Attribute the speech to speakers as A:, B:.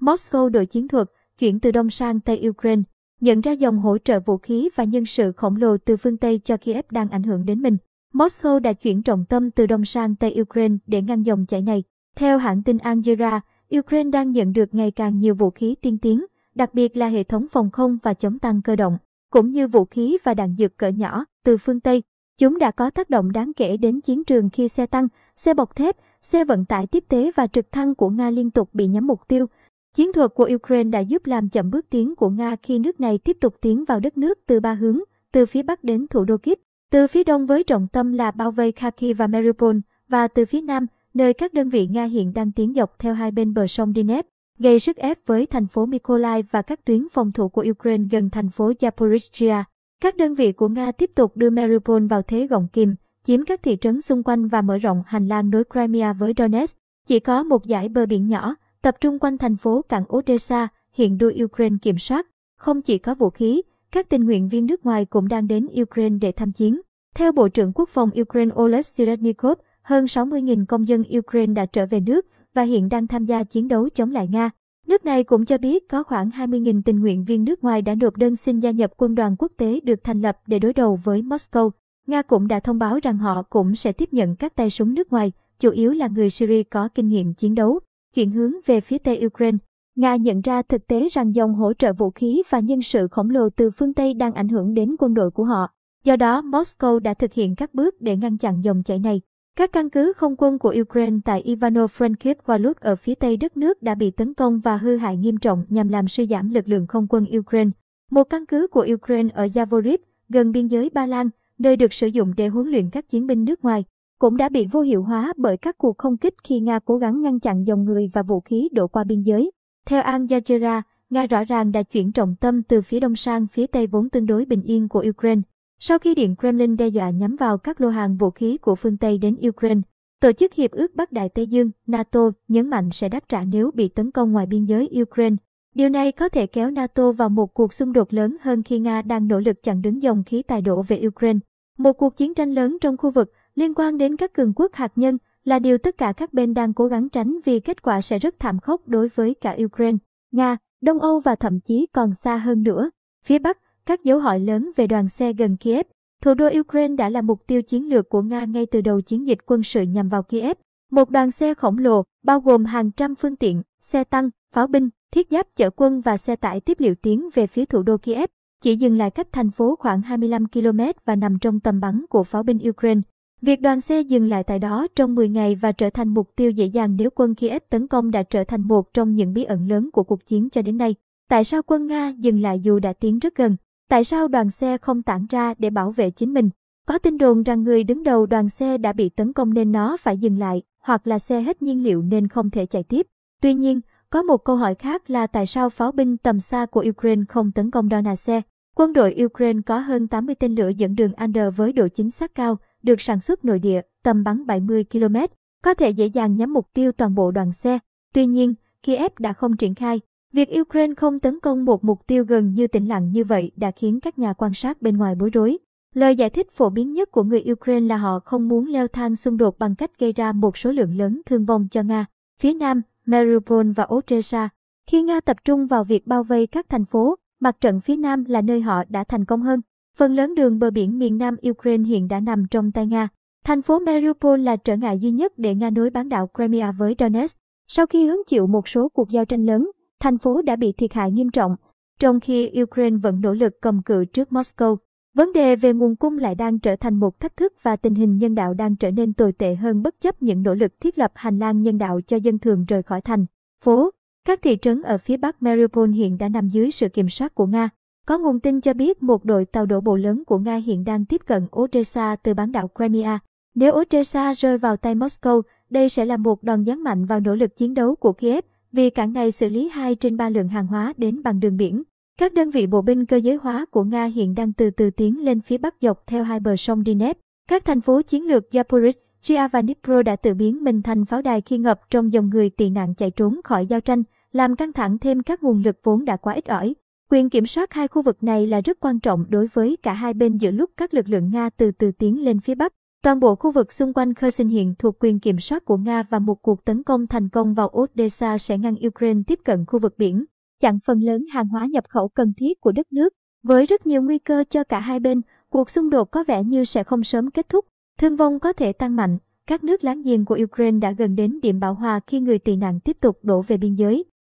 A: Moscow đổi chiến thuật, chuyển từ Đông sang Tây Ukraine, nhận ra dòng hỗ trợ vũ khí và nhân sự khổng lồ từ phương Tây cho Kiev đang ảnh hưởng đến mình. Moscow đã chuyển trọng tâm từ Đông sang Tây Ukraine để ngăn dòng chảy này. Theo hãng tin Al Jazeera, Ukraine đang nhận được ngày càng nhiều vũ khí tiên tiến, đặc biệt là hệ thống phòng không và chống tăng cơ động, cũng như vũ khí và đạn dược cỡ nhỏ từ phương Tây. Chúng đã có tác động đáng kể đến chiến trường khi xe tăng, xe bọc thép, xe vận tải tiếp tế và trực thăng của Nga liên tục bị nhắm mục tiêu. Chiến thuật của Ukraine đã giúp làm chậm bước tiến của Nga khi nước này tiếp tục tiến vào đất nước từ ba hướng, từ phía bắc đến thủ đô Kiev, từ phía đông với trọng tâm là bao vây Kharkiv và Mariupol, và từ phía nam, nơi các đơn vị Nga hiện đang tiến dọc theo hai bên bờ sông Dnep, gây sức ép với thành phố Mykolaiv và các tuyến phòng thủ của Ukraine gần thành phố Zaporizhia. Các đơn vị của Nga tiếp tục đưa Mariupol vào thế gọng kìm, chiếm các thị trấn xung quanh và mở rộng hành lang nối Crimea với Donetsk. Chỉ có một dải bờ biển nhỏ, tập trung quanh thành phố cảng Odessa, hiện đuôi Ukraine kiểm soát. Không chỉ có vũ khí, các tình nguyện viên nước ngoài cũng đang đến Ukraine để tham chiến. Theo Bộ trưởng Quốc phòng Ukraine Oleg Syretnikov, hơn 60.000 công dân Ukraine đã trở về nước và hiện đang tham gia chiến đấu chống lại Nga. Nước này cũng cho biết có khoảng 20.000 tình nguyện viên nước ngoài đã nộp đơn xin gia nhập quân đoàn quốc tế được thành lập để đối đầu với Moscow. Nga cũng đã thông báo rằng họ cũng sẽ tiếp nhận các tay súng nước ngoài, chủ yếu là người Syria có kinh nghiệm chiến đấu. Chuyển hướng về phía Tây Ukraine, Nga nhận ra thực tế rằng dòng hỗ trợ vũ khí và nhân sự khổng lồ từ phương Tây đang ảnh hưởng đến quân đội của họ. Do đó, Moscow đã thực hiện các bước để ngăn chặn dòng chảy này. Các căn cứ không quân của Ukraine tại Ivano-Frankivsk và Lutsk ở phía tây đất nước đã bị tấn công và hư hại nghiêm trọng nhằm làm suy giảm lực lượng không quân Ukraine. Một căn cứ của Ukraine ở Zavorib, gần biên giới Ba Lan, nơi được sử dụng để huấn luyện các chiến binh nước ngoài, cũng đã bị vô hiệu hóa bởi các cuộc không kích khi Nga cố gắng ngăn chặn dòng người và vũ khí đổ qua biên giới. Theo Al Jazeera, Nga rõ ràng đã chuyển trọng tâm từ phía đông sang phía tây vốn tương đối bình yên của Ukraine. Sau khi Điện Kremlin đe dọa nhắm vào các lô hàng vũ khí của phương Tây đến Ukraine, Tổ chức Hiệp ước Bắc Đại Tây Dương, NATO, nhấn mạnh sẽ đáp trả nếu bị tấn công ngoài biên giới Ukraine. Điều này có thể kéo NATO vào một cuộc xung đột lớn hơn khi Nga đang nỗ lực chặn đứng dòng khí tài đổ về Ukraine. Một cuộc chiến tranh lớn trong khu vực liên quan đến các cường quốc hạt nhân là điều tất cả các bên đang cố gắng tránh vì kết quả sẽ rất thảm khốc đối với cả Ukraine, Nga, Đông Âu và thậm chí còn xa hơn nữa. Phía Bắc, các dấu hỏi lớn về đoàn xe gần Kiev. Thủ đô Ukraine đã là mục tiêu chiến lược của Nga ngay từ đầu chiến dịch quân sự nhằm vào Kiev. Một đoàn xe khổng lồ, bao gồm hàng trăm phương tiện, xe tăng, pháo binh, thiết giáp chở quân và xe tải tiếp liệu tiến về phía thủ đô Kiev, chỉ dừng lại cách thành phố khoảng 25 km và nằm trong tầm bắn của pháo binh Ukraine. Việc đoàn xe dừng lại tại đó trong 10 ngày và trở thành mục tiêu dễ dàng nếu quân Kiev tấn công đã trở thành một trong những bí ẩn lớn của cuộc chiến cho đến nay. Tại sao quân Nga dừng lại dù đã tiến rất gần? Tại sao đoàn xe không tản ra để bảo vệ chính mình? Có tin đồn rằng người đứng đầu đoàn xe đã bị tấn công nên nó phải dừng lại, hoặc là xe hết nhiên liệu nên không thể chạy tiếp. Tuy nhiên, có một câu hỏi khác là tại sao pháo binh tầm xa của Ukraine không tấn công dona xe? Quân đội Ukraine có hơn 80 tên lửa dẫn đường ander với độ chính xác cao, được sản xuất nội địa, tầm bắn 70 km, có thể dễ dàng nhắm mục tiêu toàn bộ đoàn xe. Tuy nhiên, Kiev đã không triển khai. Việc Ukraine không tấn công một mục tiêu gần như tĩnh lặng như vậy đã khiến các nhà quan sát bên ngoài bối rối. Lời giải thích phổ biến nhất của người Ukraine là họ không muốn leo thang xung đột bằng cách gây ra một số lượng lớn thương vong cho Nga. Phía Nam, Mariupol và Odessa. Khi Nga tập trung vào việc bao vây các thành phố, mặt trận phía Nam là nơi họ đã thành công hơn. Phần lớn đường bờ biển miền Nam Ukraine hiện đã nằm trong tay Nga. Thành phố Mariupol là trở ngại duy nhất để Nga nối bán đảo Crimea với Donetsk. Sau khi hứng chịu một số cuộc giao tranh lớn, thành phố đã bị thiệt hại nghiêm trọng, trong khi Ukraine vẫn nỗ lực cầm cự trước Moscow. Vấn đề về nguồn cung lại đang trở thành một thách thức và tình hình nhân đạo đang trở nên tồi tệ hơn bất chấp những nỗ lực thiết lập hành lang nhân đạo cho dân thường rời khỏi thành phố. Các thị trấn ở phía bắc Mariupol hiện đã nằm dưới sự kiểm soát của Nga. Có nguồn tin cho biết một đội tàu đổ bộ lớn của Nga hiện đang tiếp cận Odessa từ bán đảo Crimea. Nếu Odessa rơi vào tay Moscow, đây sẽ là một đòn giáng mạnh vào nỗ lực chiến đấu của Kiev, vì cảng này xử lý 2 trên 3 lượng hàng hóa đến bằng đường biển. Các đơn vị bộ binh cơ giới hóa của Nga hiện đang từ từ tiến lên phía bắc dọc theo hai bờ sông Dnep. Các thành phố chiến lược Zaporizhzhia và Dnipro đã tự biến mình thành pháo đài khi ngập trong dòng người tị nạn chạy trốn khỏi giao tranh, làm căng thẳng thêm các nguồn lực vốn đã quá ít ỏi. Quyền kiểm soát hai khu vực này là rất quan trọng đối với cả hai bên giữa lúc các lực lượng Nga từ từ tiến lên phía Bắc. Toàn bộ khu vực xung quanh Kherson hiện thuộc quyền kiểm soát của Nga và một cuộc tấn công thành công vào Odessa sẽ ngăn Ukraine tiếp cận khu vực biển, chặn phần lớn hàng hóa nhập khẩu cần thiết của đất nước. Với rất nhiều nguy cơ cho cả hai bên, cuộc xung đột có vẻ như sẽ không sớm kết thúc. Thương vong có thể tăng mạnh. Các nước láng giềng của Ukraine đã gần đến điểm bão hòa khi người tị nạn tiếp tục đổ về biên giới.